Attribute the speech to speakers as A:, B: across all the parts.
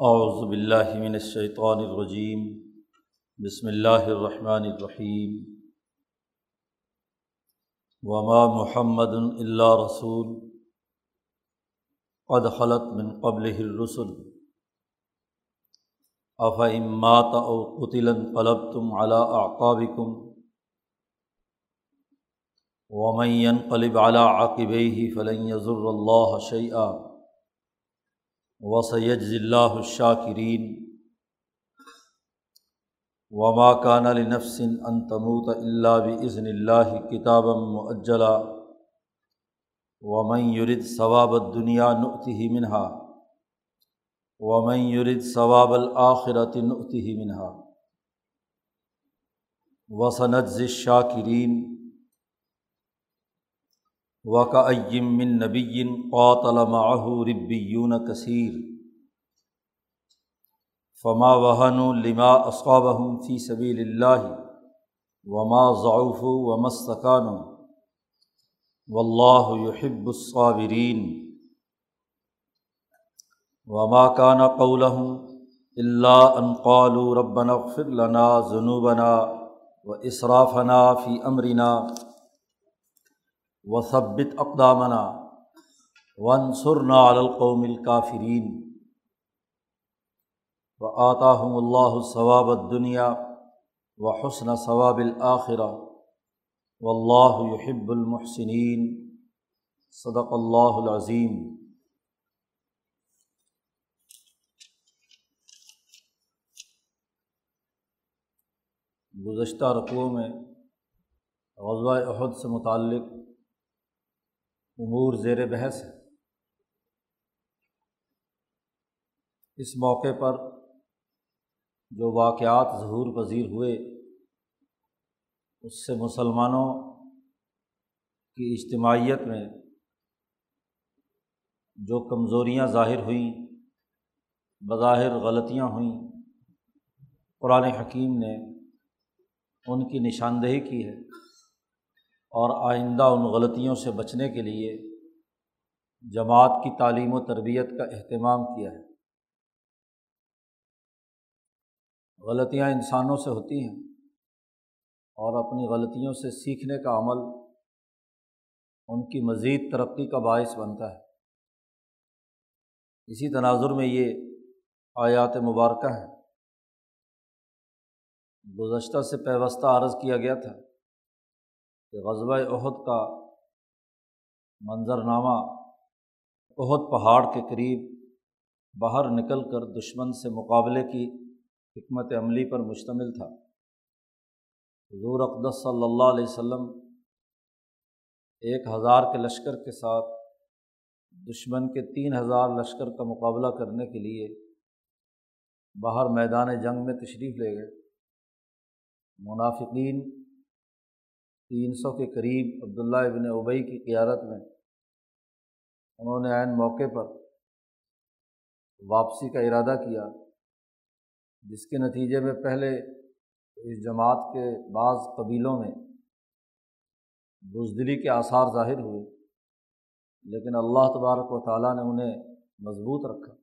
A: اعوذ باللہ من الشیطان الرجیم، بسم اللہ الرحمن الرحیم۔ وما محمد اللہ رسول قد خلط من قبل الرسل۔ اف امات او قتلا قلبتم على اعقابكم۔ ومن ينقلب على عقبيه فلن يضر الله شيئا وسید اللہ الشاکرین وما کان لنفس ان تموت اللہ بزن اللہ کتاب معجلا ومن یرد ثواب الدنیا نعتہ منہا ومن یرد ثواب الآخرت نعتہ منہا وسنجز الشاکرین وقم من نبی قاتل معه ربیون کثیر فما وحن لما اصابهم فی سبیل اللہ وما ضعف و مستقان و اللہ یحب الصابرین وما کان قولهم اللہ ان قالوا ربنا اغفر لنا ذنوبنا و اسرافنا فی امرنا وثبت اقدامنا ون سرنا القوم الکافرین و آطاہم اللہ ثواب دنیا و حسن ثواب الآخرہ و اللہ یحب المحسنین صدق اللہ العظیم گزشتہ رقوع میں غزوہ احد سے متعلق امور زیر بحث ہے۔ اس موقع پر جو واقعات ظہور پذیر ہوئے، اس سے مسلمانوں کی اجتماعیت میں جو کمزوریاں ظاہر ہوئیں، بظاہر غلطیاں ہوئیں، قرآن حکیم نے ان کی نشاندہی کی ہے۔ اور آئندہ ان غلطیوں سے بچنے کے لیے جماعت کی تعلیم و تربیت کا اہتمام کیا ہے۔ غلطیاں انسانوں سے ہوتی ہیں اور اپنی غلطیوں سے سیکھنے کا عمل ان کی مزید ترقی کا باعث بنتا ہے۔ اسی تناظر میں یہ آیات مبارکہ ہیں۔ گزشتہ سے پیوستہ عرض کیا گیا تھا۔ کہ غزبۂ عہد کا منظرنامہ عہد پہاڑ کے قریب باہر نکل کر دشمن سے مقابلے کی حکمت عملی پر مشتمل تھا۔ حضور اقدس صلی اللہ علیہ وسلم ایک ہزار کے لشکر کے ساتھ دشمن کے تین ہزار لشکر کا مقابلہ کرنے کے لیے باہر میدان جنگ میں تشریف لے گئے۔ منافقین تین سو کے قریب عبداللہ ابن ابئی کی قیادت میں انہوں نے عین موقع پر واپسی کا ارادہ کیا، جس کے نتیجے میں پہلے اس جماعت کے بعض قبیلوں میں بزدلی کے آثار ظاہر ہوئے، لیکن اللہ تبارک و تعالیٰ نے انہیں مضبوط رکھا۔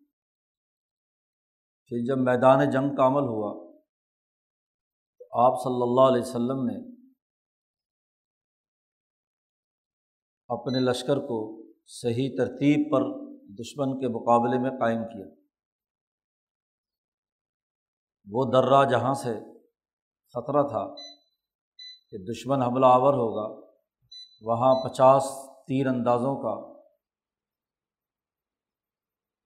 A: پھر جب میدان جنگ کا عمل ہوا، تو آپ صلی اللہ علیہ وسلم نے اپنے لشکر کو صحیح ترتیب پر دشمن کے مقابلے میں قائم کیا۔ وہ درہ جہاں سے خطرہ تھا کہ دشمن حملہ آور ہوگا، وہاں پچاس تیر اندازوں کا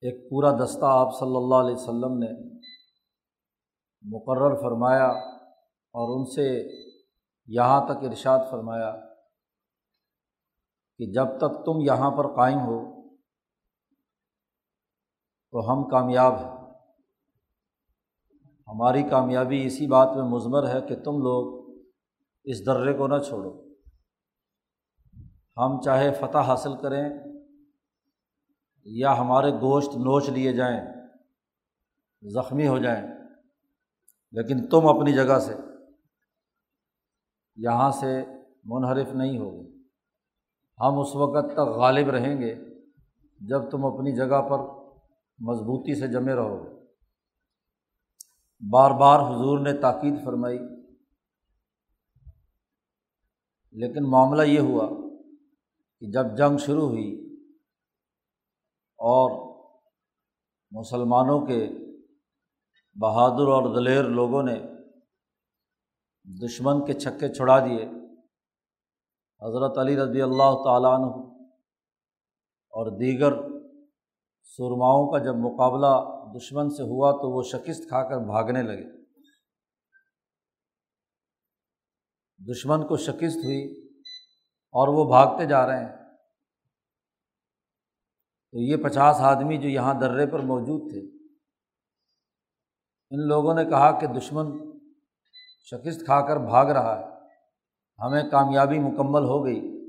A: ایک پورا دستہ آپ صلی اللہ علیہ وسلم نے مقرر فرمایا اور ان سے یہاں تک ارشاد فرمایا کہ جب تک تم یہاں پر قائم ہو، تو ہم کامیاب ہیں۔ ہماری کامیابی اسی بات میں مضمر ہے کہ تم لوگ اس درے کو نہ چھوڑو۔ ہم چاہے فتح حاصل کریں یا ہمارے گوشت نوچ لیے جائیں، زخمی ہو جائیں، لیکن تم اپنی جگہ سے یہاں سے منحرف نہیں ہوگے۔ ہم اس وقت تک غالب رہیں گے جب تم اپنی جگہ پر مضبوطی سے جمے رہو گے۔ بار بار حضور نے تاکید فرمائی، لیکن معاملہ یہ ہوا کہ جب جنگ شروع ہوئی اور مسلمانوں کے بہادر اور دلیر لوگوں نے دشمن کے چھکے چھڑا دیے حضرت علی رضی اللہ تعالیٰ عنہ اور دیگر سرماؤں کا جب مقابلہ دشمن سے ہوا تو وہ شکست کھا کر بھاگنے لگے۔ دشمن کو شکست ہوئی اور وہ بھاگتے جا رہے ہیں۔ تو یہ پچاس آدمی جو یہاں درے پر موجود تھے، ان لوگوں نے کہا کہ دشمن شکست کھا کر بھاگ رہا ہے۔ ہمیں کامیابی مکمل ہو گئی۔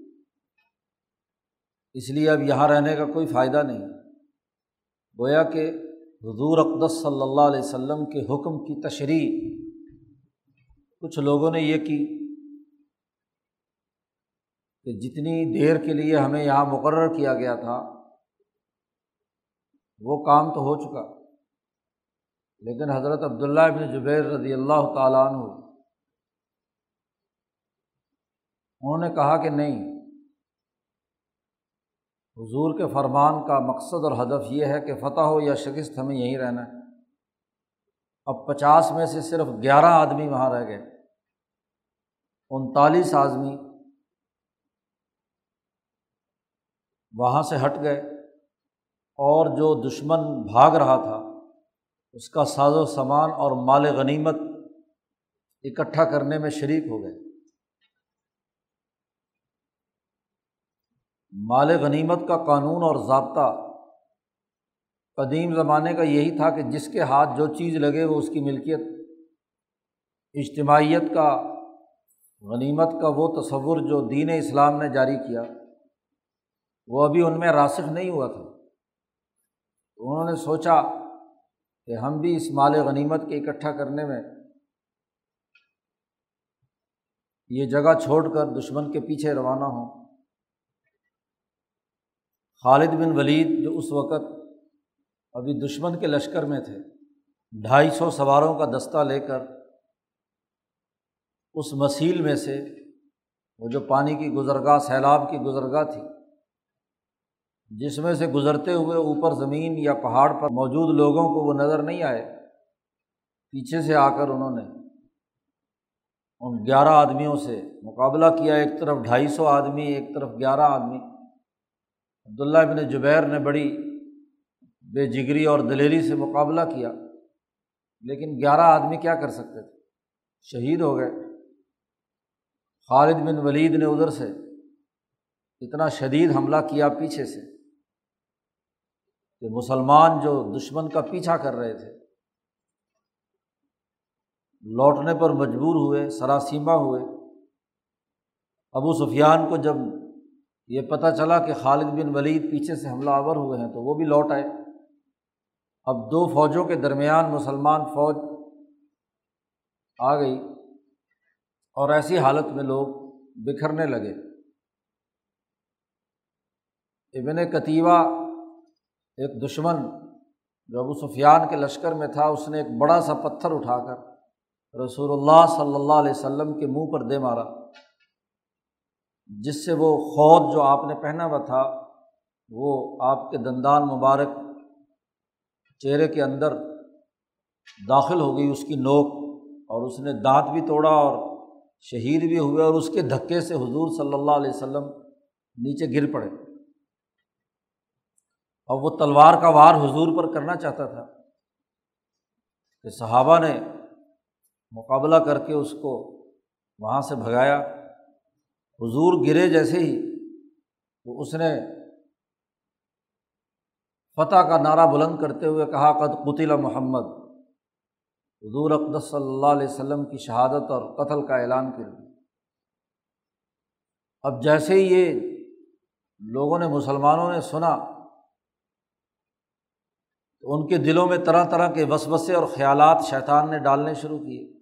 A: اس لیے اب یہاں رہنے کا کوئی فائدہ نہیں۔ گویا کہ حضور اقدس صلی اللہ علیہ وسلم کے حکم کی تشریح کچھ لوگوں نے یہ کی کہ جتنی دیر کے لیے ہمیں یہاں مقرر کیا گیا تھا، وہ کام تو ہو چکا۔ لیکن حضرت عبداللہ ابن جبیر رضی اللہ تعالیٰ عنہ انہوں نے کہا کہ نہیں، حضور کے فرمان کا مقصد اور ہدف یہ ہے کہ فتح ہو یا شکست، ہمیں یہیں رہنا ہے۔ اب پچاس میں سے صرف گیارہ آدمی وہاں رہ گئے۔ انتالیس آدمی وہاں سے ہٹ گئے۔ اور جو دشمن بھاگ رہا تھا، اس کا ساز و سامان اور مال غنیمت اکٹھا کرنے میں شریک ہو گئے۔ مال غنیمت کا قانون اور ضابطہ۔ قدیم زمانے کا یہی تھا کہ جس کے ہاتھ جو چیز لگے وہ اس کی ملکیت۔ اجتماعیت کا غنیمت کا وہ تصور جو دین اسلام نے جاری کیا، وہ ابھی ان میں راسخ نہیں ہوا تھا۔ انہوں نے سوچا کہ ہم بھی اس مال غنیمت کے اکٹھا کرنے میں یہ جگہ چھوڑ کر دشمن کے پیچھے روانہ ہوں۔ خالد بن ولید جو اس وقت ابھی دشمن کے لشکر میں تھے، ڈھائی سو سواروں کا دستہ لے کر اس مسیل میں سے، وہ جو پانی کی گزرگاہ، سیلاب کی گزرگاہ تھی، جس میں سے گزرتے ہوئے اوپر زمین یا پہاڑ پر موجود لوگوں کو وہ نظر نہیں آئے، پیچھے سے آ کر انہوں نے ان گیارہ آدمیوں سے مقابلہ کیا، ایک طرف ڈھائی سو آدمی، ایک طرف گیارہ آدمی۔ عبداللہ ابن جبیر نے بڑی بے جگری اور دلیری سے مقابلہ کیا، لیکن گیارہ آدمی کیا کر سکتے تھے؟ شہید ہو گئے۔ خالد بن ولید نے ادھر سے اتنا شدید حملہ کیا پیچھے سے کہ مسلمان جو دشمن کا پیچھا کر رہے تھے، لوٹنے پر مجبور ہوئے، سراسیمہ ہوئے۔ ابو سفیان کو جب یہ پتہ چلا کہ خالد بن ولید پیچھے سے حملہ آور ہوئے ہیں تو وہ بھی لوٹ آئے۔ اب دو فوجوں کے درمیان مسلمان فوج آ گئی اور ایسی حالت میں لوگ بکھرنے لگے۔ ابن کتیبہ ایک دشمن جو ابو سفیان کے لشکر میں تھا، اس نے ایک بڑا سا پتھر اٹھا کر رسول اللہ صلی اللہ علیہ وسلم کے منہ پر دے مارا۔ جس سے وہ خود جو آپ نے پہنا ہوا تھا، وہ آپ کے دندان مبارک چہرے کے اندر داخل ہو گئی، اس کی نوک، اور اس نے دانت بھی توڑا اور شہید بھی ہوئے اور اس کے دھکے سے حضور صلی اللہ علیہ وسلم نیچے گر پڑے۔ اور وہ تلوار کا وار حضور پر کرنا چاہتا تھا کہ صحابہ نے مقابلہ کر کے اس کو وہاں سے بھگایا۔ حضور گرے جیسے ہی تو اس نے فتح کا نعرہ بلند کرتے ہوئے کہا، قد قطل محمد۔ حضور اقدس صلی اللہ علیہ وسلم کی شہادت اور قتل کا اعلان کر دیا اب جیسے ہی یہ لوگوں نے، مسلمانوں نے سنا، تو ان کے دلوں میں طرح طرح کے وسوسے اور خیالات شیطان نے ڈالنے شروع کیے۔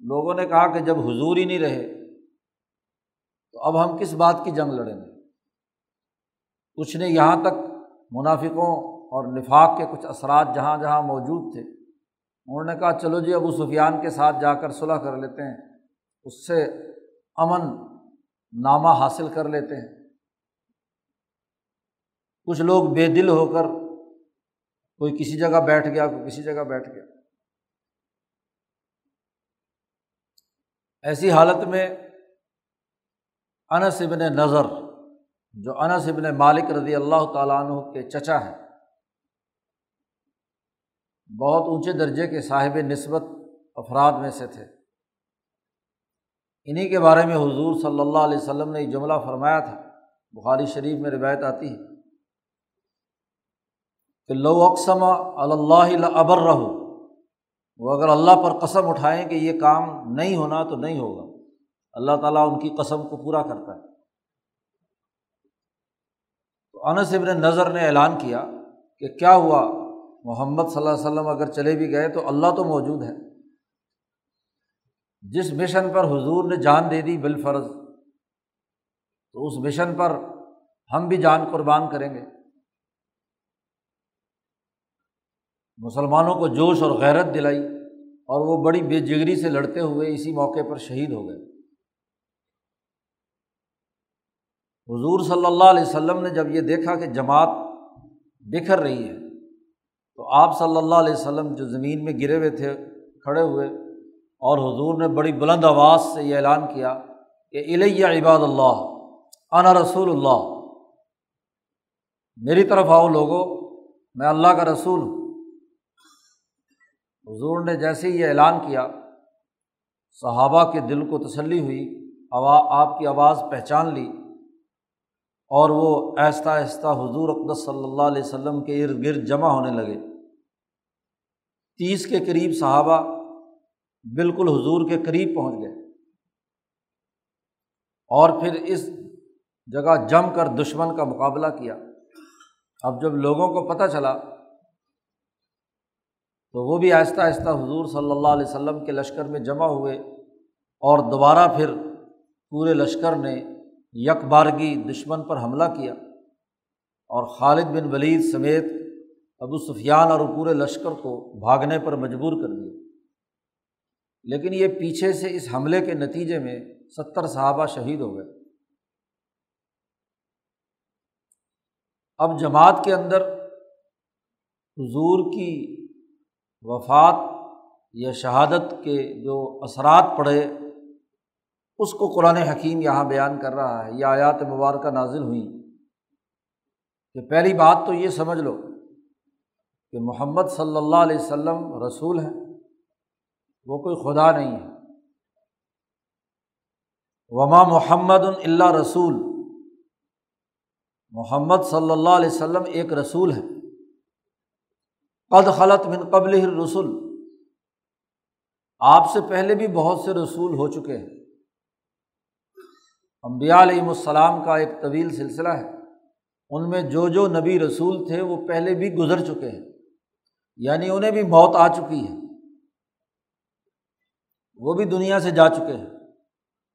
A: لوگوں نے کہا کہ جب حضور ہی نہیں رہے تو اب ہم کس بات کی جنگ لڑیں گے؟ کچھ نے یہاں تک منافقوں اور نفاق کے کچھ اثرات جہاں جہاں موجود تھے، انہوں نے کہا، چلو جی ابو سفیان کے ساتھ جا کر صلاح کر لیتے ہیں، اس سے امن نامہ حاصل کر لیتے ہیں۔ کچھ لوگ بے دل ہو کر کوئی کسی جگہ بیٹھ گیا، کوئی کسی جگہ بیٹھ گیا۔ ایسی حالت میں انس ابن نظر، جو انس ابن مالک رضی اللہ تعالیٰ عنہ کے چچا ہیں، بہت اونچے درجے کے صاحب نسبت افراد میں سے تھے۔ انہیں کے بارے میں حضور صلی اللہ علیہ وسلم نے یہ جملہ فرمایا تھا، بخاری شریف میں روایت آتی ہے کہ لو اقسم اللہ ابر رہو وہ اگر اللہ پر قسم اٹھائیں کہ یہ کام نہیں ہونا تو نہیں ہوگا۔ اللہ تعالیٰ ان کی قسم کو پورا کرتا ہے۔ تو انس ابن نظر نے اعلان کیا کہ کیا ہوا؟ محمد صلی اللہ علیہ وسلم اگر چلے بھی گئے تو اللہ تو موجود ہے۔ جس مشن پر حضور نے جان دے دی بالفرض، تو اس مشن پر ہم بھی جان قربان کریں گے۔ مسلمانوں کو جوش اور غیرت دلائی اور وہ بڑی بے جگری سے لڑتے ہوئے اسی موقع پر شہید ہو گئے۔ حضور صلی اللہ علیہ وسلم نے جب یہ دیکھا کہ جماعت بکھر رہی ہے، تو آپ صلی اللہ علیہ وسلم جو زمین میں گرے ہوئے تھے، کھڑے ہوئے، اور حضور نے بڑی بلند آواز سے یہ اعلان کیا کہ الیہ عباد اللہ، انا رسول اللہ۔ میری طرف آؤ لوگو، میں اللہ کا رسول ہوں۔ حضور نے جیسے ہی یہ اعلان کیا، صحابہ کے دل کو تسلی ہوئی آپ کی آواز پہچان لی۔ اور وہ آہستہ آہستہ حضور اقدس صلی اللہ علیہ وسلم کے ارد گرد جمع ہونے لگے۔ تیس کے قریب صحابہ بالکل حضور کے قریب پہنچ گئے۔ اور پھر اس جگہ جم کر دشمن کا مقابلہ کیا۔ اب جب لوگوں کو پتہ چلا تو وہ بھی آہستہ آہستہ حضور صلی اللہ علیہ وسلم کے لشکر میں جمع ہوئے اور دوبارہ پھر پورے لشکر نے یک بارگی دشمن پر حملہ کیا اور خالد بن ولید سمیت ابو سفیان اور پورے لشکر کو بھاگنے پر مجبور کر دیا۔ لیکن یہ پیچھے سے اس حملے کے نتیجے میں ستر صحابہ شہید ہو گئے۔ اب جماعت کے اندر حضور کی وفات یا شہادت کے جو اثرات پڑے اس کو قرآن حکیم یہاں بیان کر رہا ہے، یہ آیات مبارکہ نازل ہوئیں۔ کہ پہلی بات تو یہ سمجھ لو کہ محمد صلی اللہ علیہ وسلم رسول ہے وہ کوئی خدا نہیں ہے۔ وما محمد اللہ رسول۔ محمد صلی اللہ علیہ وسلم ایک رسول ہے قد خلط من قبل رسول آپ سے پہلے بھی بہت سے رسول ہو چکے ہیں۔ امبیا علیہم السلام کا ایک طویل سلسلہ ہے۔ ان میں جو جو نبی رسول تھے وہ پہلے بھی گزر چکے ہیں۔ یعنی انہیں بھی موت آ چکی ہے۔ وہ بھی دنیا سے جا چکے ہیں۔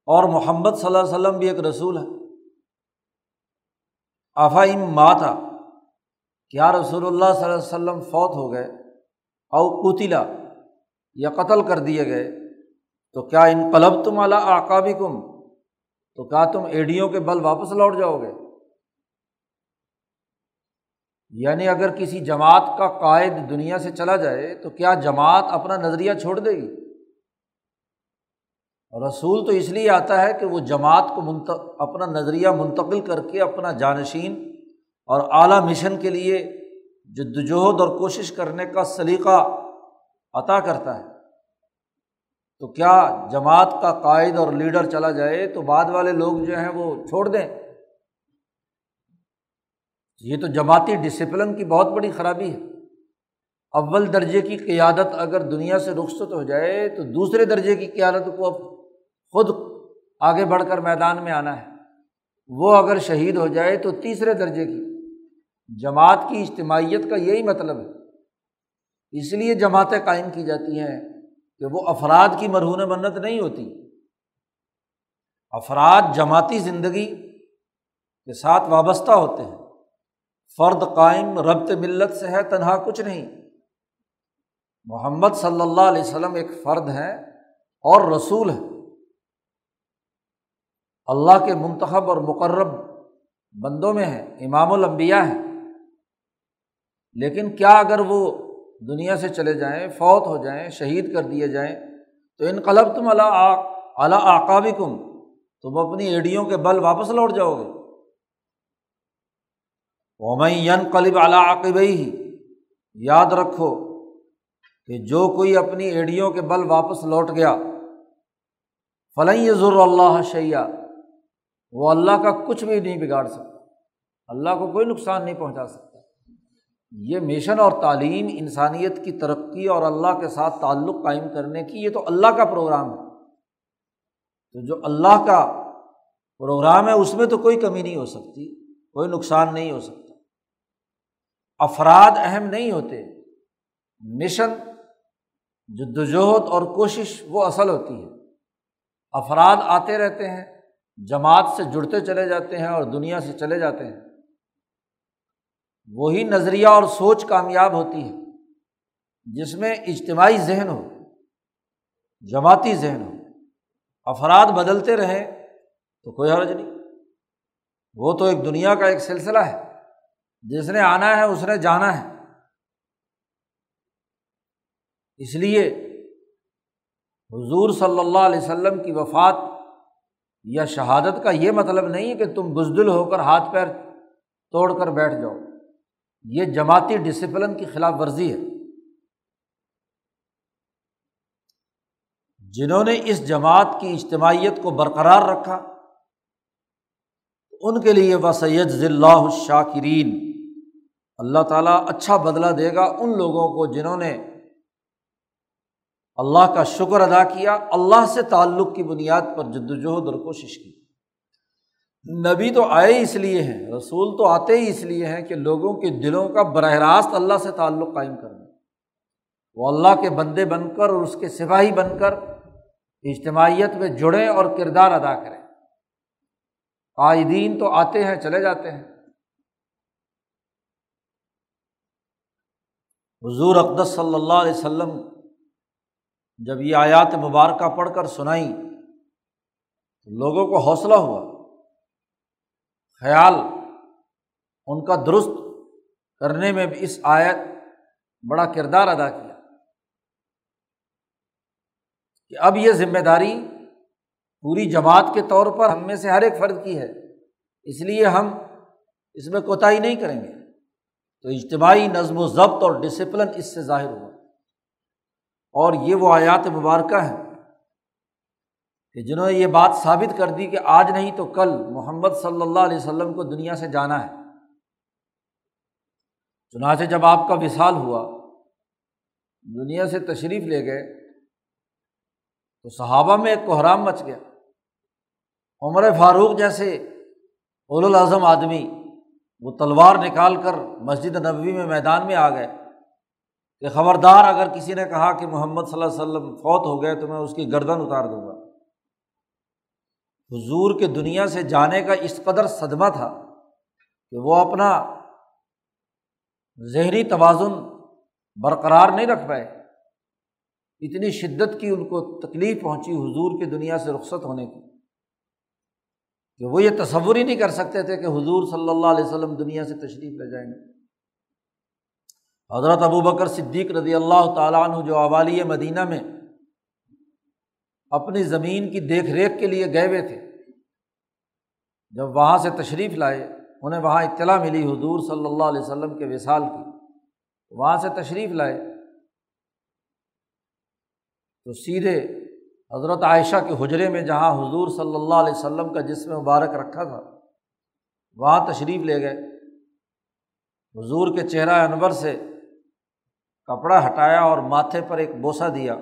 A: اور محمد صلی اللہ علیہ وسلم بھی ایک رسول ہے آفاہم ماں تھا کیا رسول اللہ صلی اللہ علیہ وسلم فوت ہو گئے؟ او قطلا یا قتل کر دیے گئے؟ تو کیا ان قلب تم اعلیٰ آکابی کم تو کیا تم ایڈیوں کے بل واپس لوٹ جاؤ گے۔ یعنی اگر کسی جماعت کا قائد دنیا سے چلا جائے تو کیا جماعت اپنا نظریہ چھوڑ دے گی؟ رسول تو اس لیے آتا ہے کہ وہ جماعت کو منت، اپنا نظریہ منتقل کر کے اپنا جانشین اور اعلیٰ مشن کے لیے جدوجہد اور کوشش کرنے کا سلیقہ عطا کرتا ہے۔ تو کیا جماعت کا قائد اور لیڈر چلا جائے تو بعد والے لوگ جو ہیں وہ چھوڑ دیں؟ یہ تو جماعتی ڈسپلن کی بہت بڑی خرابی ہے۔ اول درجے کی قیادت اگر دنیا سے رخصت ہو جائے تو دوسرے درجے کی قیادت کو اب خود آگے بڑھ کر میدان میں آنا ہے۔ وہ اگر شہید ہو جائے تو تیسرے درجے کی۔ جماعت کی اجتماعیت کا یہی مطلب ہے۔ اس لیے جماعتیں قائم کی جاتی ہیں۔ کہ وہ افراد کی مرہون منت نہیں ہوتی۔ افراد جماعتی زندگی کے ساتھ وابستہ ہوتے ہیں۔ فرد قائم، ربط ملت سے ہے، تنہا کچھ نہیں۔ محمد صلی اللہ علیہ وسلم ایک فرد ہے اور رسول ہے اللہ کے منتخب اور مقرب بندوں میں ہے امام الانبیاء ہیں۔ لیکن کیا اگر وہ دنیا سے چلے جائیں، فوت ہو جائیں، شہید کر دیے جائیں، تو ان قلب تم اللہ اللہ آقابی کم تم اپنی ایڈیوں کے بل واپس لوٹ جاؤ گے۔ ین قلب اللہ عقبئی ہی یاد رکھو کہ جو کوئی اپنی ایڈیوں کے بل واپس لوٹ گیا فلیں ضرور اللہ شیا وہ اللہ کا کچھ بھی نہیں بگاڑ سکتا۔ اللہ کو کوئی نقصان نہیں پہنچا سکتا۔ یہ مشن اور تعلیم انسانیت کی ترقی اور اللہ کے ساتھ تعلق قائم کرنے کی، یہ تو اللہ کا پروگرام ہے۔ تو جو اللہ کا پروگرام ہے، اس میں تو کوئی کمی نہیں ہو سکتی، کوئی نقصان نہیں ہو سکتا۔ افراد اہم نہیں ہوتے۔ مشن جدوجہد اور کوشش، وہ اصل ہوتی ہے۔ افراد آتے رہتے ہیں، جماعت سے جڑتے چلے جاتے ہیں اور دنیا سے چلے جاتے ہیں۔ وہی نظریہ اور سوچ کامیاب ہوتی ہے جس میں اجتماعی ذہن ہو، جماعتی ذہن ہو، افراد بدلتے رہیں تو کوئی حرج نہیں۔ وہ تو ایک دنیا کا ایک سلسلہ ہے، جس نے آنا ہے، اس نے جانا ہے۔ اس لیے حضور صلی اللہ علیہ وسلم کی وفات یا شہادت کا یہ مطلب نہیں ہے کہ تم بزدل ہو کر ہاتھ پیر توڑ کر بیٹھ جاؤ۔ یہ جماعتی ڈسپلن کی خلاف ورزی ہے۔ جنہوں نے اس جماعت کی اجتماعیت کو برقرار رکھا، ان کے لیے وسید ضلع الشاکرین اللہ تعالیٰ اچھا بدلا دے گا ان لوگوں کو جنہوں نے اللہ کا شکر ادا کیا، اللہ سے تعلق کی بنیاد پر جد وجہد اور کوشش کی۔ نبی تو آئے اس لیے ہیں، رسول تو آتے ہی اس لیے ہیں کہ لوگوں کے دلوں کا براہ راست اللہ سے تعلق قائم کرنا وہ اللہ کے بندے بن کر اور اس کے سپاہی بن کر اجتماعیت میں جڑیں اور کردار ادا کریں۔ قائدین تو آتے ہیں، چلے جاتے ہیں۔ حضور اقدس صلی اللہ علیہ وسلم جب یہ آیات مبارکہ پڑھ کر سنائی تو لوگوں کو حوصلہ ہوا۔ خیال ان کا درست کرنے میں بھی اس آیت بڑا کردار ادا کیا کہ اب یہ ذمہ داری پوری جماعت کے طور پر ہم میں سے ہر ایک فرد کی ہے۔ اس لیے ہم اس میں کوتاہی نہیں کریں گے۔ تو اجتماعی نظم و ضبط اور ڈسپلن اس سے ظاہر ہوا۔ اور یہ وہ آیات مبارکہ ہیں۔ کہ جنہوں نے یہ بات ثابت کر دی کہ آج نہیں تو کل محمد صلی اللہ علیہ وسلم کو دنیا سے جانا ہے۔ چنانچہ جب آپ کا وصال ہوا، دنیا سے تشریف لے گئے، تو صحابہ میں ایک کوحرام مچ گیا۔ عمر فاروق جیسے اول الاظم آدمی وہ تلوار نکال کر مسجد نبوی میں میدان میں آ گئے کہ خبردار اگر کسی نے کہا کہ محمد صلی اللہ علیہ وسلم فوت ہو گئے تو میں اس کی گردن اتار دوں گا۔ حضور کے دنیا سے جانے کا اس قدر صدمہ تھا کہ وہ اپنا ذہنی توازن برقرار نہیں رکھ پائے۔ اتنی شدت کی ان کو تکلیف پہنچی حضور کی دنیا سے رخصت ہونے کی کہ وہ یہ تصور ہی نہیں کر سکتے تھے کہ حضور صلی اللہ علیہ وسلم دنیا سے تشریف لے جائیں گے۔ حضرت ابو بکر صدیق رضی اللہ تعالیٰ عنہ جو عوالی مدینہ میں اپنی زمین کی دیکھ ریکھ کے لیے گئے ہوئے تھے۔ جب وہاں سے تشریف لائے، انہیں وہاں اطلاع ملی حضور صلی اللہ علیہ وسلم کے وصال کی۔ وہاں سے تشریف لائے۔ تو سیدھے حضرت عائشہ کے حجرے میں جہاں حضور صلی اللہ علیہ وسلم کا جسم مبارک رکھا تھا، وہاں تشریف لے گئے۔ حضور کے چہرہ انور سے کپڑا ہٹایا اور ماتھے پر ایک بوسہ دیا۔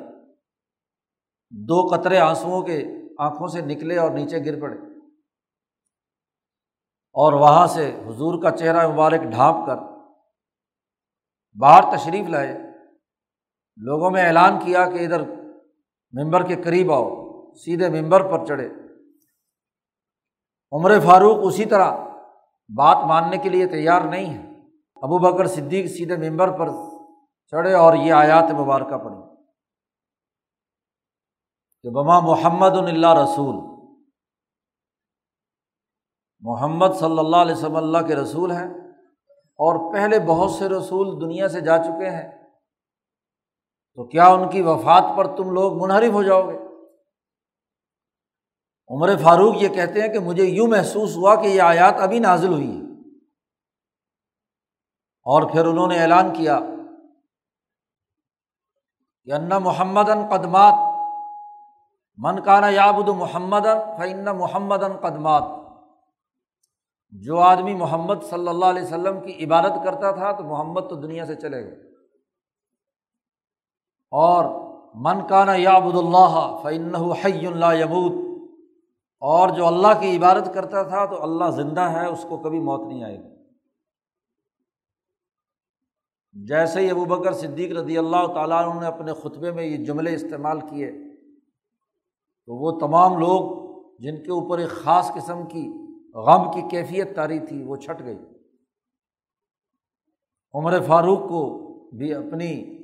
A: دو قطرے آنسوؤں کے آنکھوں سے نکلے اور نیچے گر پڑے۔ اور وہاں سے حضور کا چہرہ مبارک ڈھانپ کر باہر تشریف لائے۔ لوگوں میں اعلان کیا کہ ادھر ممبر کے قریب آؤ۔ سیدھے ممبر پر چڑھے۔ عمر فاروق اسی طرح بات ماننے کے لیے تیار نہیں ہے ابو بکر صدیق سیدھے ممبر پر چڑھے اور یہ آیات مبارکہ پڑھی۔ کہ بما محمد اللہ رسول۔ محمد صلی اللہ علیہ وسلم اللہ کے رسول ہیں اور پہلے بہت سے رسول دنیا سے جا چکے ہیں۔ تو کیا ان کی وفات پر تم لوگ منحرف ہو جاؤ گے؟ عمر فاروق یہ کہتے ہیں کہ مجھے یوں محسوس ہوا کہ یہ آیات ابھی نازل ہوئی ہے اور پھر انہوں نے اعلان کیا کہ ان محمد ان قدمات من کانا یابد محمد فن محمد ان قدمات جو آدمی محمد صلی اللہ علیہ وسلم کی عبادت کرتا تھا تو محمد تو دنیا سے چلے گئے۔ اور من کانا یابد اللہ فن حی اللہ یبود اور جو اللہ کی عبادت کرتا تھا تو اللہ زندہ ہے، اس کو کبھی موت نہیں آئے گی۔ جیسے ہی ابو بکر صدیق رضی اللہ تعالیٰ عنہ نے اپنے خطبے میں یہ جملے استعمال کیے تو وہ تمام لوگ جن کے اوپر ایک خاص قسم کی غم کی کیفیت تاری تھی، وہ چھٹ گئی عمر فاروق کو بھی اپنی،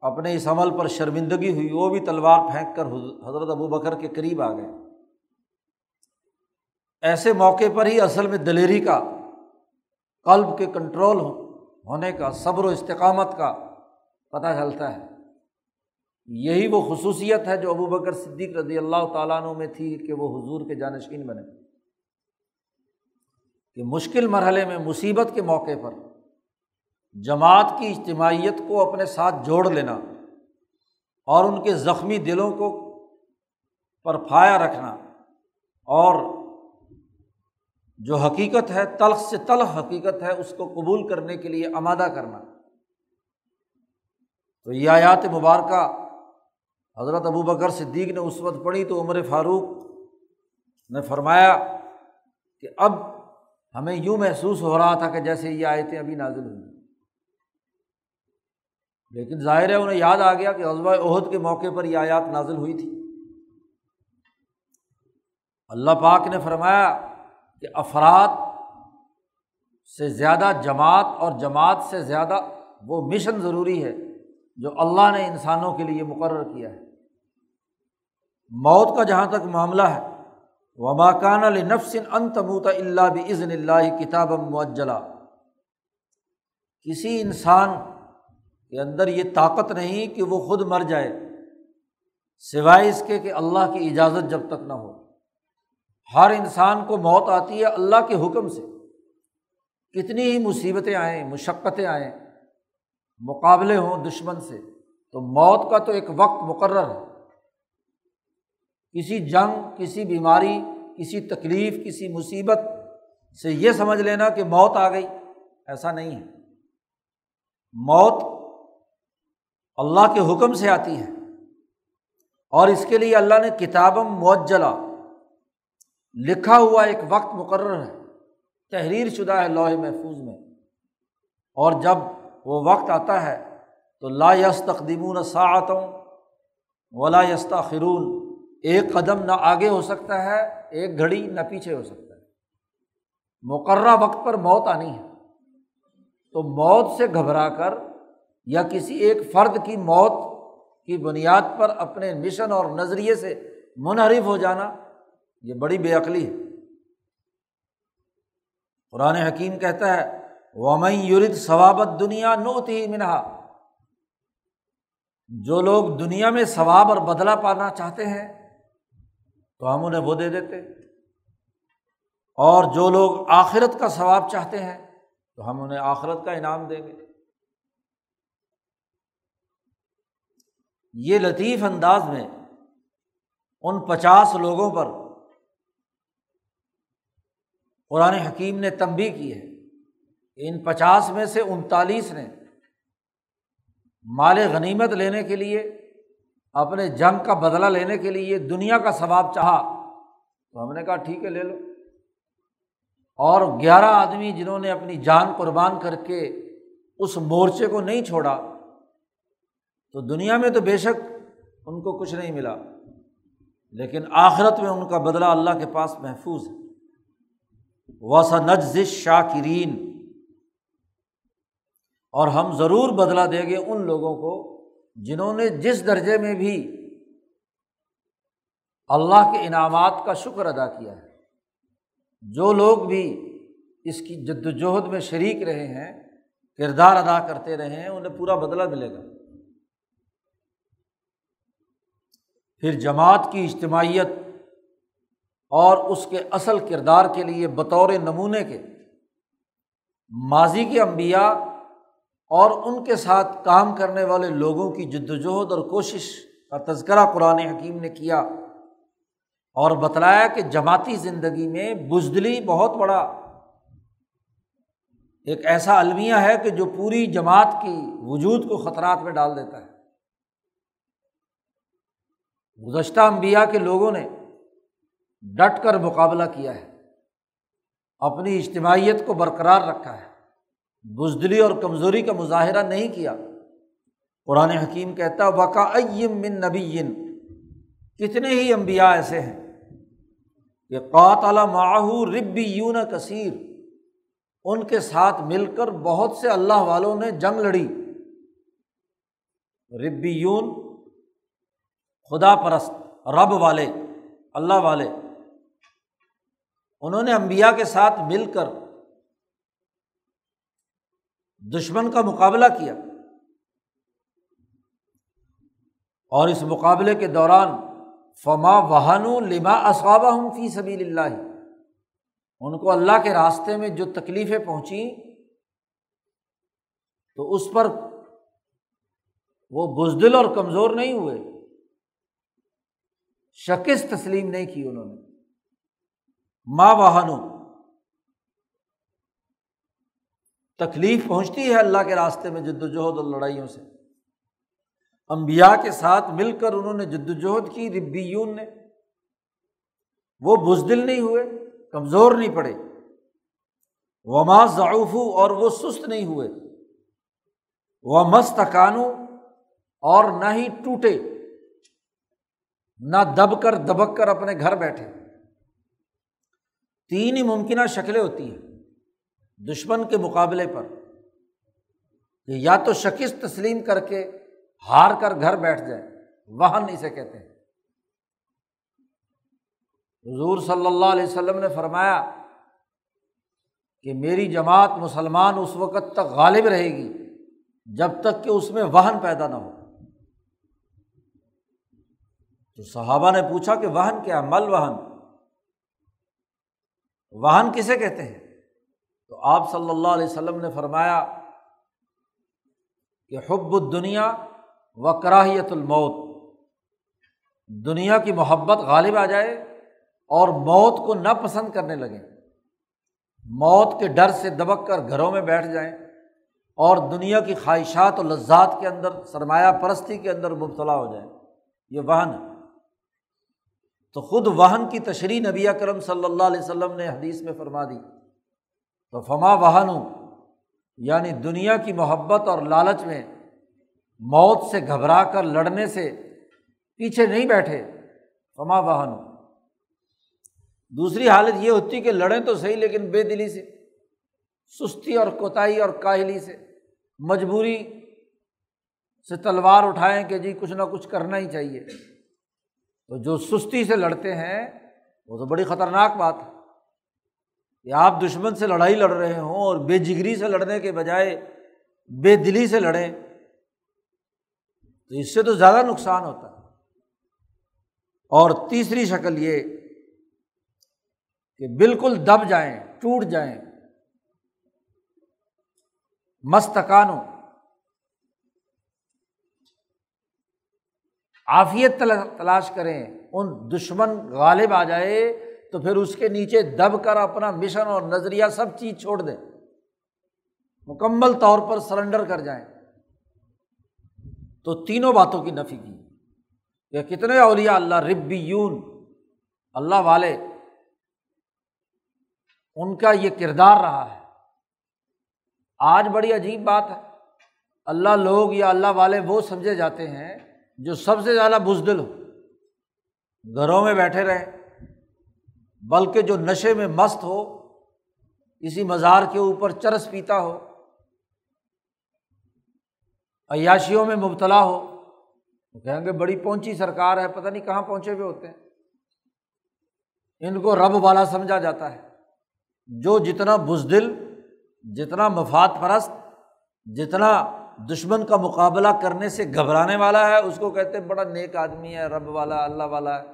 A: اپنے اس عمل پر شرمندگی ہوئی، وہ بھی تلوار پھینک کر حضرت ابو بکر کے قریب آ گئے۔ ایسے موقع پر ہی اصل میں دلیری کا، قلب کے کنٹرول ہونے کا، صبر و استقامت کا پتہ چلتا ہے۔ یہی وہ خصوصیت ہے جو ابو بکر صدیق رضی اللہ تعالیٰ عنہ میں تھی کہ وہ حضور کے جانشین بنے۔ کہ مشکل مرحلے میں، مصیبت کے موقع پر جماعت کی اجتماعیت کو اپنے ساتھ جوڑ لینا اور ان کے زخمی دلوں کو پر پھایا رکھنا اور جو حقیقت ہے، تلخ سے تلخ حقیقت ہے، اس کو قبول کرنے کے لیے آمادہ کرنا۔ تو یہ آیات مبارکہ حضرت ابو بکر صدیق نے اس وقت پڑھی تو عمر فاروق نے فرمایا کہ اب ہمیں یوں محسوس ہو رہا تھا کہ جیسے یہ آیتیں ابھی نازل ہوئی لیکن ظاہر ہے انہیں یاد آ گیا کہ عزبۂ عہد کے موقع پر یہ آیات نازل ہوئی تھی۔ اللہ پاک نے فرمایا کہ افراد سے زیادہ جماعت اور جماعت سے زیادہ وہ مشن ضروری ہے جو اللہ نے انسانوں کے لیے مقرر کیا ہے۔ موت کا جہاں تک معاملہ ہے وہ ماکان النفسن ان تموت اللہ بزن اللہ کتاب معجلا کسی انسان کے اندر یہ طاقت نہیں کہ وہ خود مر جائے، سوائے اس کے کہ اللہ کی اجازت جب تک نہ ہو۔ ہر انسان کو موت آتی ہے اللہ کے حکم سے۔ کتنی ہی مصیبتیں آئیں، مشقتیں آئیں، مقابلے ہوں دشمن سے، تو موت کا تو ایک وقت مقرر ہے۔ کسی جنگ، کسی بیماری، کسی تکلیف، کسی مصیبت سے یہ سمجھ لینا کہ موت آ گئی۔ ایسا نہیں ہے۔ موت اللہ کے حکم سے آتی ہے۔ اور اس کے لیے اللہ نے کتابم معجلا لکھا ہوا ایک وقت مقرر ہے۔ تحریر شدہ ہے لوہے محفوظ میں۔ اور جب وہ وقت آتا ہے تو لا یس تقدیمون ساعتوں ولا یستا خرون ایک قدم نہ آگے ہو سکتا ہے، ایک گھڑی نہ پیچھے ہو سکتا ہے۔ مقررہ وقت پر موت آنی ہے۔ تو موت سے گھبرا کر یا کسی ایک فرد کی موت کی بنیاد پر اپنے مشن اور نظریے سے منحرف ہو جانا یہ بڑی بے عقلی ہے۔ قرآن حکیم کہتا ہے ومئی یورد ثوابت دنیا نوت ہی منہا جو لوگ دنیا میں ثواب اور بدلا پانا چاہتے ہیں تو ہم انہیں وہ دے دیتے۔ اور جو لوگ آخرت کا ثواب چاہتے ہیں، تو ہم انہیں آخرت کا انعام دیں گے۔ یہ لطیف انداز میں ان پچاس لوگوں پر قرآن حکیم نے تنبی کی ہے۔ ان پچاس میں سے انتالیس نے مال غنیمت لینے کے لیے اپنے جنگ کا بدلہ لینے کے لیے دنیا کا ثواب چاہا تو ہم نے کہا ٹھیک ہے لے لو۔ اور گیارہ آدمی جنہوں نے اپنی جان قربان کر کے اس مورچے کو نہیں چھوڑا، تو دنیا میں تو بے شک ان کو کچھ نہیں ملا، لیکن آخرت میں ان کا بدلہ اللہ کے پاس محفوظ ہے۔ وسا نجز شاکرین اور ہم ضرور بدلا دیں گے ان لوگوں کو جنہوں نے جس درجے میں بھی اللہ کے انعامات کا شکر ادا کیا ہے، جو لوگ بھی اس کی جد وجہد میں شریک رہے ہیں، کردار ادا کرتے رہے ہیں، انہیں پورا بدلا ملے گا۔ پھر جماعت کی اجتماعیت اور اس کے اصل کردار کے لیے بطور نمونے کے ماضی کے انبیاء اور ان کے ساتھ کام کرنے والے لوگوں کی جد وجہد اور کوشش کا تذکرہ قرآن حکیم نے کیا اور بتلایا کہ جماعتی زندگی میں بزدلی بہت بڑا ایک ایسا المیہ ہے کہ جو پوری جماعت کی وجود کو خطرات میں ڈال دیتا ہے۔ گزشتہ انبیاء کے لوگوں نے ڈٹ کر مقابلہ کیا ہے، اپنی اجتماعیت کو برقرار رکھا ہے۔ بزدلی اور کمزوری کا مظاہرہ نہیں کیا۔ قرآن حکیم کہتا وقا ام من نبی کتنے ہی انبیاء ایسے ہیں کہ قاتل ماہو ربی یون کثیر ان کے ساتھ مل کر بہت سے اللہ والوں نے جنگ لڑی۔ ربی یون خدا پرست، رب والے، اللہ والے۔ انہوں نے امبیا کے ساتھ مل کر دشمن کا مقابلہ کیا۔ اور اس مقابلے کے دوران فما وہن لما اسوابہ ہوں فی سبیل اللہ ان کو اللہ کے راستے میں جو تکلیفیں پہنچیں، تو اس پر وہ بزدل اور کمزور نہیں ہوئے۔ شکست تسلیم نہیں کی انہوں نے۔ ماں واہنوں تکلیف پہنچتی ہے اللہ کے راستے میں جد وجہد اور لڑائیوں سے۔ امبیا کے ساتھ مل کر انہوں نے جد وجہد کی، ربیون نے۔ وہ بزدل نہیں ہوئے، کمزور نہیں پڑے۔ وما ضعفو اور وہ سست نہیں ہوئے۔ وہ مستقانو اور نہ ہی ٹوٹے۔ نہ دب کر، دبک کر اپنے گھر بیٹھے۔ تین ہی ممکنہ شکلیں ہوتی ہیں۔ دشمن کے مقابلے پر کہ یا تو شکست تسلیم کر کے ہار کر گھر بیٹھ جائے۔ وہن اسے کہتے۔ ہیں حضور صلی اللہ علیہ وسلم نے فرمایا کہ میری جماعت مسلمان اس وقت تک غالب رہے گی جب تک کہ اس میں وہن پیدا نہ ہو۔ تو صحابہ نے پوچھا کہ وہن کیا؟ مل وہن۔ واہن کسے کہتے ہیں؟ تو آپ صلی اللہ علیہ وسلم نے فرمایا کہ حب الدنیا و کراہیت الموت، دنیا کی محبت غالب آ جائے اور موت کو نہ پسند کرنے لگے۔ موت کے ڈر سے دبک کر گھروں میں بیٹھ جائیں اور دنیا کی خواہشات و لذات کے اندر، سرمایہ پرستی کے اندر مبتلا ہو جائیں۔ یہ واہن ہے۔ تو خود واہن کی تشریح نبی کرم صلی اللہ علیہ وسلم نے حدیث میں فرما دی۔ تو فما واہن یعنی دنیا کی محبت اور لالچ میں موت سے گھبرا کر لڑنے سے پیچھے نہیں بیٹھے، فما واہن دوسری حالت یہ ہوتی کہ لڑیں تو صحیح لیکن بے دلی سے، سستی اور کوتاہی اور کاہلی سے، مجبوری سے تلوار اٹھائیں کہ جی کچھ نہ کچھ کرنا ہی چاہیے۔ تو جو سستی سے لڑتے ہیں، وہ تو بڑی خطرناک بات ہے۔ کہ آپ دشمن سے لڑائی لڑ رہے ہوں اور بے جگری سے لڑنے کے بجائے بے دلی سے لڑیں، تو اس سے تو زیادہ نقصان ہوتا ہے۔ اور تیسری شکل یہ کہ بالکل دب جائیں، ٹوٹ جائیں۔ مستقانوں عافیت تلاش کریں، ان دشمن غالب آ جائے تو پھر اس کے نیچے دب کر اپنا مشن اور نظریہ سب چیز چھوڑ دیں۔ مکمل طور پر سرنڈر کر جائیں۔ تو تینوں باتوں کی نفی کی۔ کہ کتنے اولیا اللہ ربی یون اللہ والے، ان کا یہ کردار رہا ہے۔ آج بڑی عجیب بات ہے۔ اللہ لوگ یا اللہ والے وہ سمجھے جاتے ہیں جو سب سے زیادہ بزدل ہو۔ گھروں میں بیٹھے رہے بلکہ جو نشے میں مست ہو کسی مزار کے اوپر چرس پیتا ہو، عیاشیوں میں مبتلا ہو تو کہیں گے بڑی پہنچی سرکار ہے، پتہ نہیں کہاں پہنچے ہوئے ہوتے ہیں۔ ان کو رب والا سمجھا جاتا ہے۔ جو جتنا بزدل، جتنا مفاد پرست، جتنا دشمن کا مقابلہ کرنے سے گھبرانے والا ہے، اس کو کہتے بڑا نیک آدمی ہے، رب والا، اللہ والا ہے۔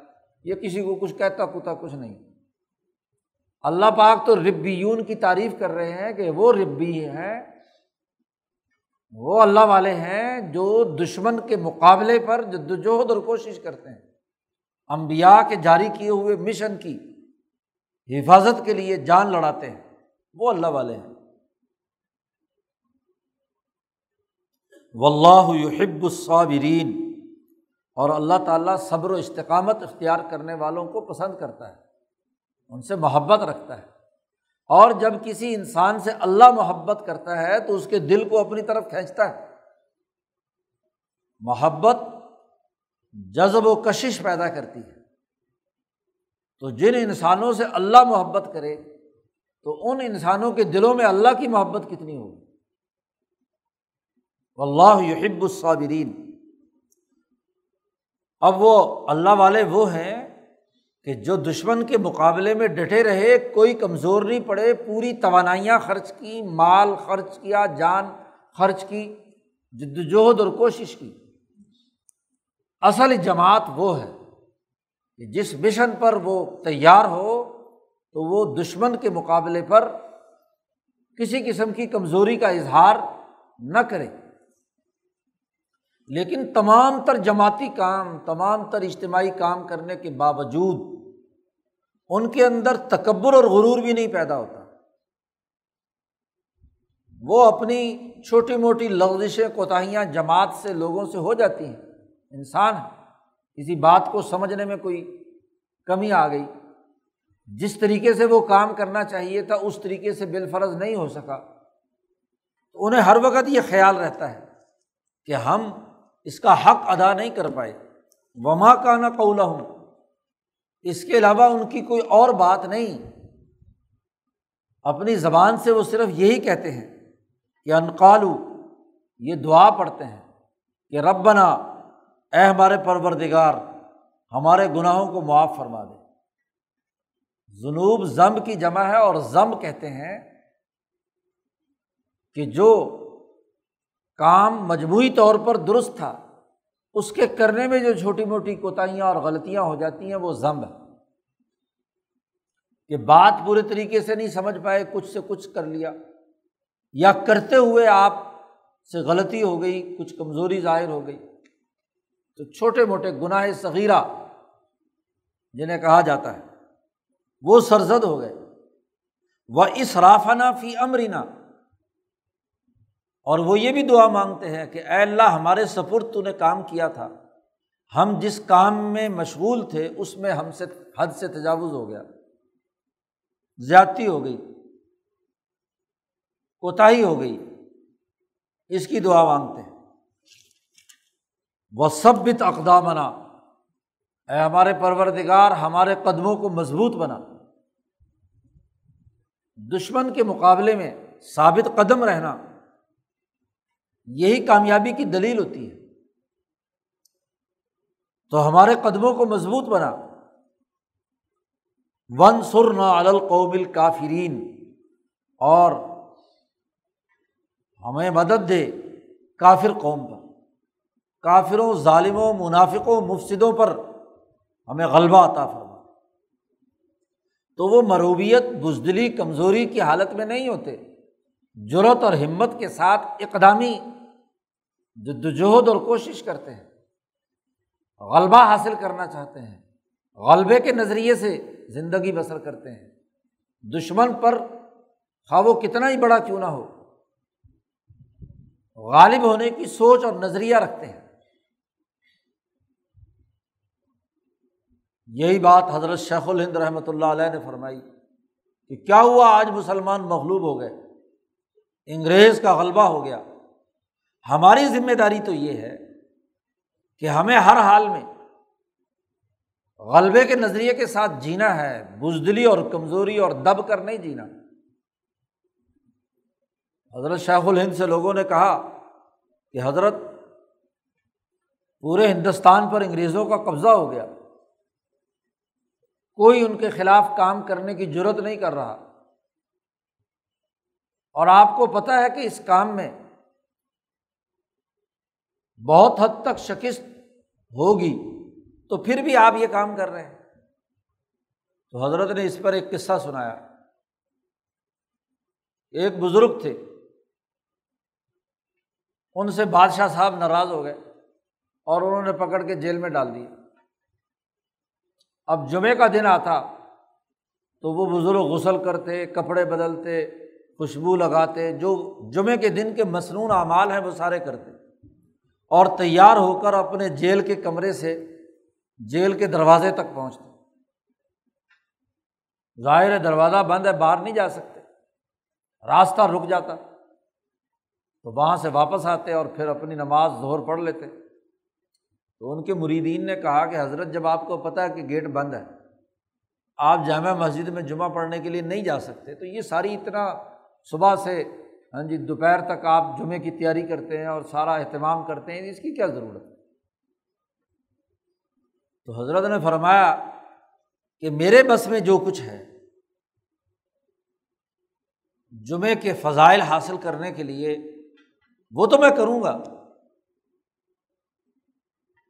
A: یہ کسی کو کچھ کہتا کتا کچھ نہیں۔ اللہ پاک تو ربیون کی تعریف کر رہے ہیں کہ وہ ربی ہیں، وہ اللہ والے ہیں جو دشمن کے مقابلے پر جدوجہد اور کوشش کرتے ہیں۔ امبیا کے جاری کیے ہوئے مشن کی حفاظت کے لیے جان لڑاتے ہیں۔ وہ اللہ والے ہیں۔ و اللہ یحب الصابرین اور اللہ تعالیٰ صبر و استقامت اختیار کرنے والوں کو پسند کرتا ہے۔ ان سے محبت رکھتا ہے۔ اور جب کسی انسان سے اللہ محبت کرتا ہے تو اس کے دل کو اپنی طرف کھینچتا ہے۔ محبت جذب و کشش پیدا کرتی ہے۔ تو جن انسانوں سے اللہ محبت کرے، تو ان انسانوں کے دلوں میں اللہ کی محبت کتنی ہوگی؟ اللہ یحب الصابرین۔ اب وہ اللہ والے وہ ہیں کہ جو دشمن کے مقابلے میں ڈٹے رہے، کوئی کمزور نہیں پڑے، پوری توانائیاں خرچ کی، مال خرچ کیا، جان خرچ کی، جد وجہد اور کوشش کی۔ اصل جماعت وہ ہے کہ جس مشن پر وہ تیار ہو، تو وہ دشمن کے مقابلے پر کسی قسم کی کمزوری کا اظہار نہ کرے۔ لیکن تمام تر جماعتی کام، تمام تر اجتماعی کام کرنے کے باوجود ان کے اندر تکبر اور غرور بھی نہیں پیدا ہوتا۔ وہ اپنی چھوٹی موٹی لغزشیں، کوتاہیاں جماعت سے لوگوں سے ہو جاتی ہیں۔ انسان کسی بات کو سمجھنے میں کوئی کمی آ گئی۔ جس طریقے سے وہ کام کرنا چاہیے تھا، اس طریقے سے بالفرض نہیں ہو سکا۔ تو انہیں ہر وقت یہ خیال رہتا ہے کہ ہم اس کا حق ادا نہیں کر پائے۔ وما کا نہ قولا ہوں اس کے علاوہ ان کی کوئی اور بات نہیں۔ اپنی زبان سے وہ صرف یہی کہتے ہیں کہ انقالو یہ دعا پڑھتے ہیں کہ رب بنا اے ہمارے پروردگار، ہمارے گناہوں کو معاف فرما دے۔ جنوب ضم کی جمع ہے اور ضم کہتے ہیں کہ جو کام مجموعی طور پر درست تھا۔ اس کے کرنے میں جو چھوٹی موٹی کوتاہیاں اور غلطیاں ہو جاتی ہیں وہ ضم ہے کہ بات پورے طریقے سے نہیں سمجھ پائے، کچھ سے کچھ کر لیا۔ یا کرتے ہوئے آپ سے غلطی ہو گئی، کچھ کمزوری ظاہر ہو گئی۔ تو چھوٹے موٹے گناہ صغیرہ، جنہیں کہا جاتا ہے، وہ سرزد ہو گئے۔ وہ اس رافانہ فی امرینا اور وہ یہ بھی دعا مانگتے ہیں کہ اے اللہ ہمارے سپرد تو نے کام کیا تھا۔ ہم جس کام میں مشغول تھے اس میں ہم سے حد سے تجاوز ہو گیا۔ زیادتی ہو گئی۔ کوتاہی ہو گئی۔ اس کی دعا مانگتے ہیں۔ وہ سب بت اقدامنا اے ہمارے پروردگار، ہمارے قدموں کو مضبوط بنا۔ دشمن کے مقابلے میں ثابت قدم رہنا۔ یہی کامیابی کی دلیل ہوتی ہے۔ تو ہمارے قدموں کو مضبوط بنا۔ ون سر نہ القومل کافرین اور ہمیں مدد دے کافر قوم پر۔ کافروں، ظالموں، منافقوں مفصدوں پر ہمیں غلبہ عطا فرما۔ تو وہ مروبیت، بزدلی، کمزوری کی حالت میں نہیں ہوتے۔ جرت اور ہمت کے ساتھ اقدامی جدوجہد اور کوشش کرتے ہیں، غلبہ حاصل کرنا چاہتے ہیں، غلبے کے نظریے سے زندگی بسر کرتے ہیں۔ دشمن پر خواہ وہ کتنا ہی بڑا کیوں نہ ہو، غالب ہونے کی سوچ اور نظریہ رکھتے ہیں۔ یہی بات حضرت شیخ الہند رحمۃ اللہ علیہ نے فرمائی کہ کیا ہوا آج مسلمان مغلوب ہو گئے؟ انگریز کا غلبہ ہو گیا۔ ہماری ذمہ داری تو یہ ہے کہ ہمیں ہر حال میں غلبے کے نظریے کے ساتھ جینا ہے، بزدلی اور کمزوری اور دب کر نہیں جینا۔ حضرت شیخ الہند سے لوگوں نے کہا کہ حضرت، پورے ہندوستان پر انگریزوں کا قبضہ ہو گیا۔ کوئی ان کے خلاف کام کرنے کی ضرورت نہیں کر رہا۔ اور آپ کو پتہ ہے کہ اس کام میں بہت حد تک شکست ہوگی، تو پھر بھی آپ یہ کام کر رہے ہیں۔ تو حضرت نے اس پر ایک قصہ سنایا۔ ایک بزرگ تھے۔ ان سے بادشاہ صاحب ناراض ہو گئے اور انہوں نے پکڑ کے جیل میں ڈال دیا اب جمعے کا دن آتا تو وہ بزرگ غسل کرتے، کپڑے بدلتے خوشبو لگاتے، جو جمعے کے دن کے مصنون اعمال ہیں، وہ سارے کرتے۔ اور تیار ہو کر اپنے جیل کے کمرے سے جیل کے دروازے تک پہنچتے۔ ظاہر ہے، دروازہ بند ہے، باہر نہیں جا سکتے۔ راستہ رک جاتا۔ تو وہاں سے واپس آتے اور پھر اپنی نماز زہر پڑھ لیتے۔ تو ان کے مریدین نے کہا کہ حضرت، جب آپ کو پتہ ہے کہ گیٹ بند ہے، آپ جامع مسجد میں جمعہ پڑھنے کے لیے نہیں جا سکتے، تو یہ ساری اتنا صبح سے ہاں جی دوپہر تک آپ جمعے کی تیاری کرتے ہیں اور سارا اہتمام کرتے ہیں، اس کی کیا ضرورت؟ تو حضرت نے فرمایا کہ میرے بس میں جو کچھ ہے، جمعے کے فضائل حاصل کرنے کے لیے وہ تو میں کروں گا۔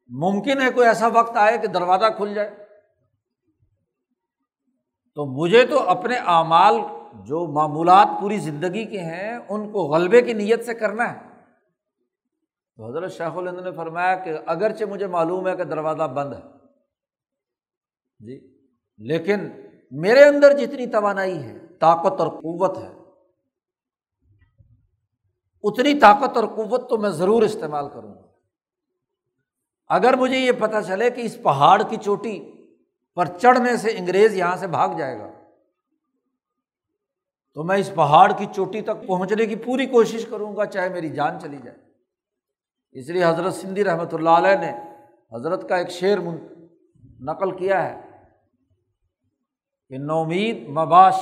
A: ممکن ہے کوئی ایسا وقت آئے کہ دروازہ کھل جائے۔ تو مجھے تو اپنے اعمال جو معمولات پوری زندگی کے ہیں، ان کو غلبے کی نیت سے کرنا ہے۔ تو حضرت شیخ الند نے فرمایا کہ اگرچہ مجھے معلوم ہے کہ دروازہ بند ہے۔ جی لیکن میرے اندر جتنی توانائی ہے، طاقت اور قوت ہے۔ اتنی طاقت اور قوت تو میں ضرور استعمال کروں گا۔ اگر مجھے یہ پتہ چلے کہ اس پہاڑ کی چوٹی پر چڑھنے سے انگریز یہاں سے بھاگ جائے گا تو میں اس پہاڑ کی چوٹی تک پہنچنے کی پوری کوشش کروں گا چاہے میری جان چلی جائے۔ اس لیے حضرت سندھی رحمۃ اللہ علیہ نے حضرت کا ایک شعر نقل کیا ہے۔ کہ نومید مباش،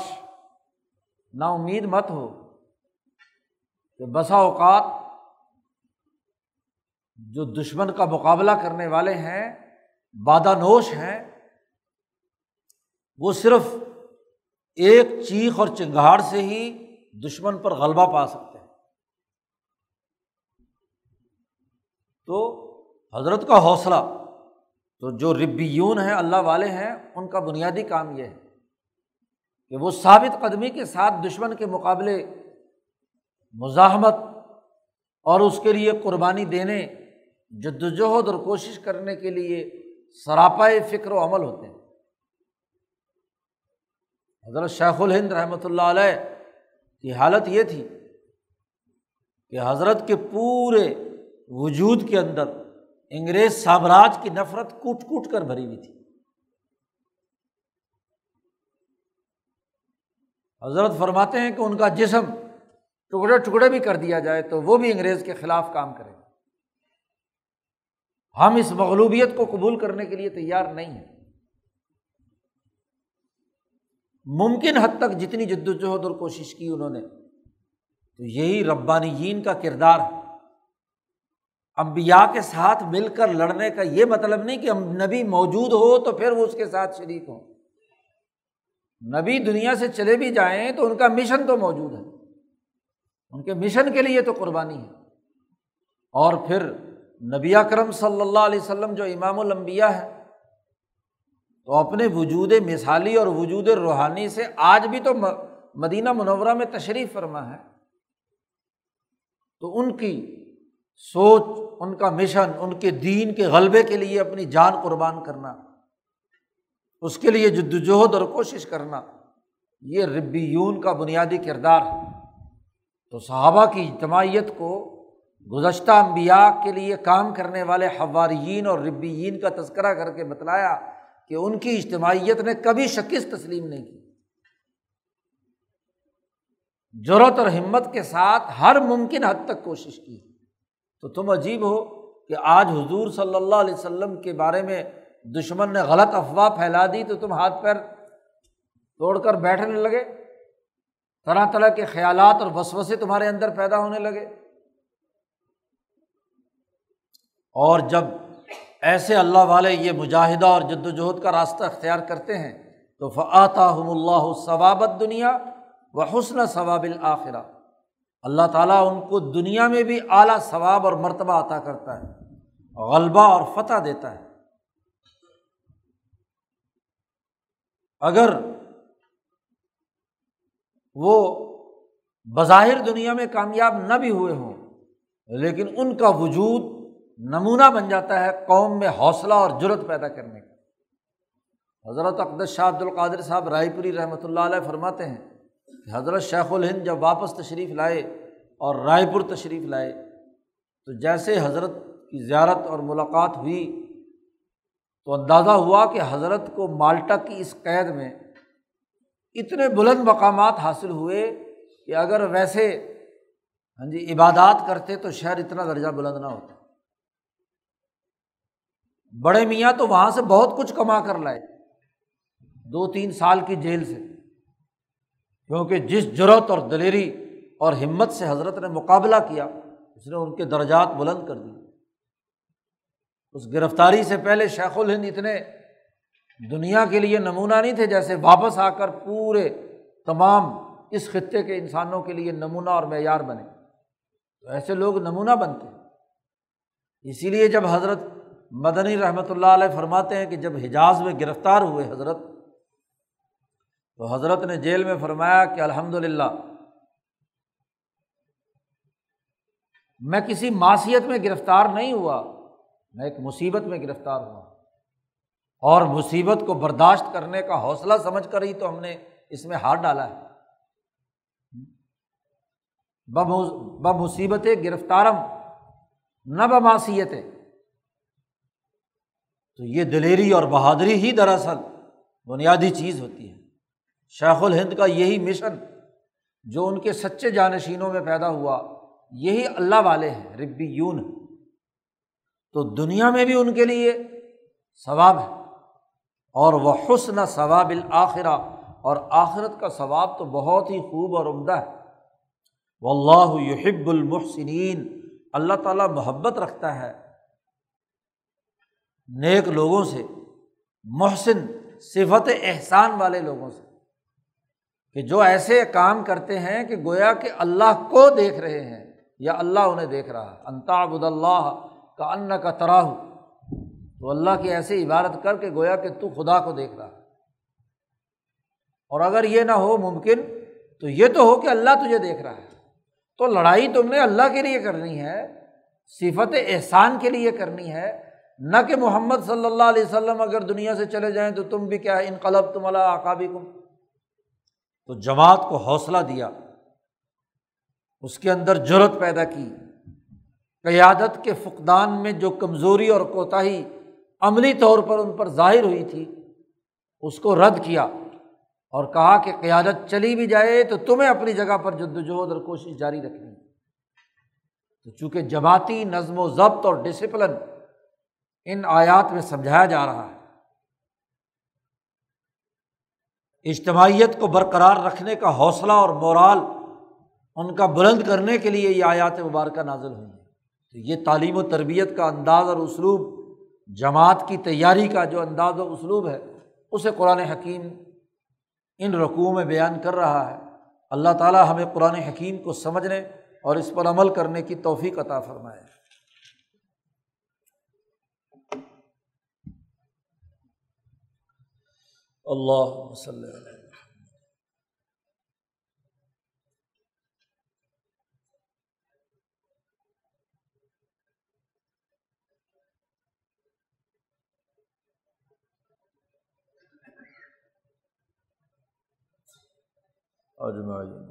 A: نا امید مت ہو کہ بسا اوقات جو دشمن کا مقابلہ کرنے والے ہیں بادہ نوش ہیں، وہ صرف ایک چیخ اور چنگاڑ سے ہی دشمن پر غلبہ پا سکتے ہیں۔ تو حضرت کا حوصلہ، تو جو ربیون ہیں، اللہ والے ہیں، ان کا بنیادی کام یہ ہے کہ وہ ثابت قدمی کے ساتھ دشمن کے مقابلے مزاحمت اور اس کے لیے قربانی دینے جد وجہد اور کوشش کرنے کے لیے سراپائے فکر و عمل ہوتے ہیں۔ حضرت شیخ الہند رحمۃ اللہ علیہ کی حالت یہ تھی کہ حضرت کے پورے وجود کے اندر انگریز سامراج کی نفرت کوٹ کوٹ کر بھری ہوئی تھی۔ حضرت فرماتے ہیں کہ ان کا جسم ٹکڑے ٹکڑے بھی کر دیا جائے تو وہ بھی انگریز کے خلاف کام کرے ہم اس مغلوبیت کو قبول کرنے کے لیے تیار نہیں ہیں۔ ممکن حد تک جتنی جد وجہد اور کوشش کی انہوں نے۔ تو یہی ربانیین کا کردار ہے۔ امبیا کے ساتھ مل کر لڑنے کا یہ مطلب نہیں کہ نبی موجود ہو تو پھر وہ اس کے ساتھ شریک ہوں۔ نبی دنیا سے چلے بھی جائیں تو ان کا مشن تو موجود ہے۔ ان کے مشن کے لیے تو قربانی ہے۔ اور پھر نبی کرم صلی اللہ علیہ وسلم جو امام المبیا ہے تو اپنے وجود مثالی اور وجود روحانی سے آج بھی تو مدینہ منورہ میں تشریف فرما ہے۔ تو ان کی سوچ، ان کا مشن، ان کے دین کے غلبے کے لیے اپنی جان قربان کرنا، اس کے لیے جدوجہد اور کوشش کرنا، یہ ربیون کا بنیادی کردار ہے۔ تو صحابہ کی اجتماعیت کو گزشتہ انبیاء کے لیے کام کرنے والے حواریین اور ربیین کا تذکرہ کر کے بتلایا کہ ان کی اجتماعیت نے کبھی شکست تسلیم نہیں کی۔ ضرورت اور ہمت کے ساتھ ہر ممکن حد تک کوشش کی۔ تو تم عجیب ہو کہ آج حضور صلی اللہ علیہ وسلم کے بارے میں دشمن نے غلط افواہ پھیلا دی تو تم ہاتھ پیر توڑ کر بیٹھنے لگے۔ طرح طرح کے خیالات اور وسوسے تمہارے اندر پیدا ہونے لگے۔ اور جب ایسے اللہ والے یہ مجاہدہ اور جد وجہد کا راستہ اختیار کرتے ہیں تو فعطا اللہ ثوابت دنیا و حسن ثواب الآخرہ۔ اللہ تعالیٰ ان کو دنیا میں بھی اعلیٰ ثواب اور مرتبہ عطا کرتا ہے، غلبہ اور فتح دیتا ہے۔ اگر وہ بظاہر دنیا میں کامیاب نہ بھی ہوئے ہوں، لیکن ان کا وجود نمونہ بن جاتا ہے قوم میں حوصلہ اور جرت پیدا کرنے کا۔ حضرت اقدس شاہ عبد القادر صاحب رائے پوری رحمۃ اللہ علیہ فرماتے ہیں کہ حضرت شیخ الہند جب واپس تشریف لائے اور رائے پور تشریف لائے، تو جیسے حضرت کی زیارت اور ملاقات ہوئی، تو اندازہ ہوا کہ حضرت کو مالٹا کی اس قید میں اتنے بلند مقامات حاصل ہوئے کہ اگر ویسے ہاں جی عبادات کرتے تو شہر اتنا درجہ بلند نہ ہوتا۔ بڑے میاں تو وہاں سے بہت کچھ کما کر لائے، دو تین سال کی جیل سے۔ کیونکہ جس جرت اور دلیری اور ہمت سے حضرت نے مقابلہ کیا، اس نے ان کے درجات بلند کر دی اس گرفتاری سے پہلے شیخ الہند اتنے دنیا کے لیے نمونہ نہیں تھے جیسے واپس آ کر پورے تمام اس خطے کے انسانوں کے لیے نمونہ اور معیار بنے۔ تو ایسے لوگ نمونہ بنتے۔ ہیں اسی لیے جب حضرت مدنی رحمۃ اللہ علیہ فرماتے ہیں کہ جب حجاز میں گرفتار ہوئے حضرت، تو حضرت نے جیل میں فرمایا کہ الحمد للہ میں کسی معاشیت میں گرفتار نہیں ہوا، میں ایک مصیبت میں گرفتار ہوا۔ اور مصیبت کو برداشت کرنے کا حوصلہ سمجھ کر ہی تو ہم نے اس میں ہاتھ ڈالا ہے۔ بمصیبت گرفتارم، نہ بماسیت تو یہ دلیری اور بہادری ہی دراصل بنیادی چیز ہوتی ہے۔ شیخ الہند کا یہی مشن جو ان کے سچے جانشینوں میں پیدا ہوا، یہی اللہ والے ہیں ربی یون تو دنیا میں بھی ان کے لیے ثواب ہے۔ اور وہ حسن ثواب الآخرہ اور آخرت کا ثواب تو بہت ہی خوب اور عمدہ ہے۔ و اللہ یحب المحسنین، اللہ تعالیٰ محبت رکھتا ہے۔ نیک لوگوں سے، محسن صفت احسان والے لوگوں سے، کہ جو ایسے کام کرتے ہیں کہ گویا کہ اللہ کو دیکھ رہے ہیں یا اللہ انہیں دیکھ رہا۔ ہے انتابد اللہ کا ان کا تراہ تو اللہ کی ایسی عبادت کر کے گویا کہ تو خدا کو دیکھ رہا۔ ہے اور اگر یہ نہ ہو ممکن، تو یہ تو ہو کہ اللہ تجھے دیکھ رہا ہے۔ تو لڑائی تم نے اللہ کے لیے کرنی ہے، صفت احسان کے لیے کرنی ہے نہ کہ محمد صلی اللہ علیہ وسلم اگر دنیا سے چلے جائیں تو تم بھی کیا انقلب تم اللہ آقابی کم تو جماعت کو حوصلہ دیا۔ اس کے اندر جرت پیدا کی۔ قیادت کے فقدان میں جو کمزوری اور کوتاہی عملی طور پر ان پر ظاہر ہوئی تھی، اس کو رد کیا اور کہا کہ قیادت چلی بھی جائے تو تمہیں اپنی جگہ پر جد وجہد اور کوشش جاری رکھنی۔ تو چونکہ جماعتی نظم و ضبط اور ڈسپلن ان آیات میں سمجھایا جا رہا ہے۔ اجتماعیت کو برقرار رکھنے کا حوصلہ اور مورال ان کا بلند کرنے کے لیے یہ آیات مبارکہ نازل ہوئی ہیں۔ تو یہ تعلیم و تربیت کا انداز اور اسلوب، جماعت کی تیاری کا جو انداز و اسلوب ہے، اسے قرآن حکیم ان رقوع میں بیان کر رہا ہے۔ اللہ تعالیٰ ہمیں قرآن حکیم کو سمجھنے اور اس پر عمل کرنے کی توفیق عطا فرمائے۔ اللہ وسلم اجمعین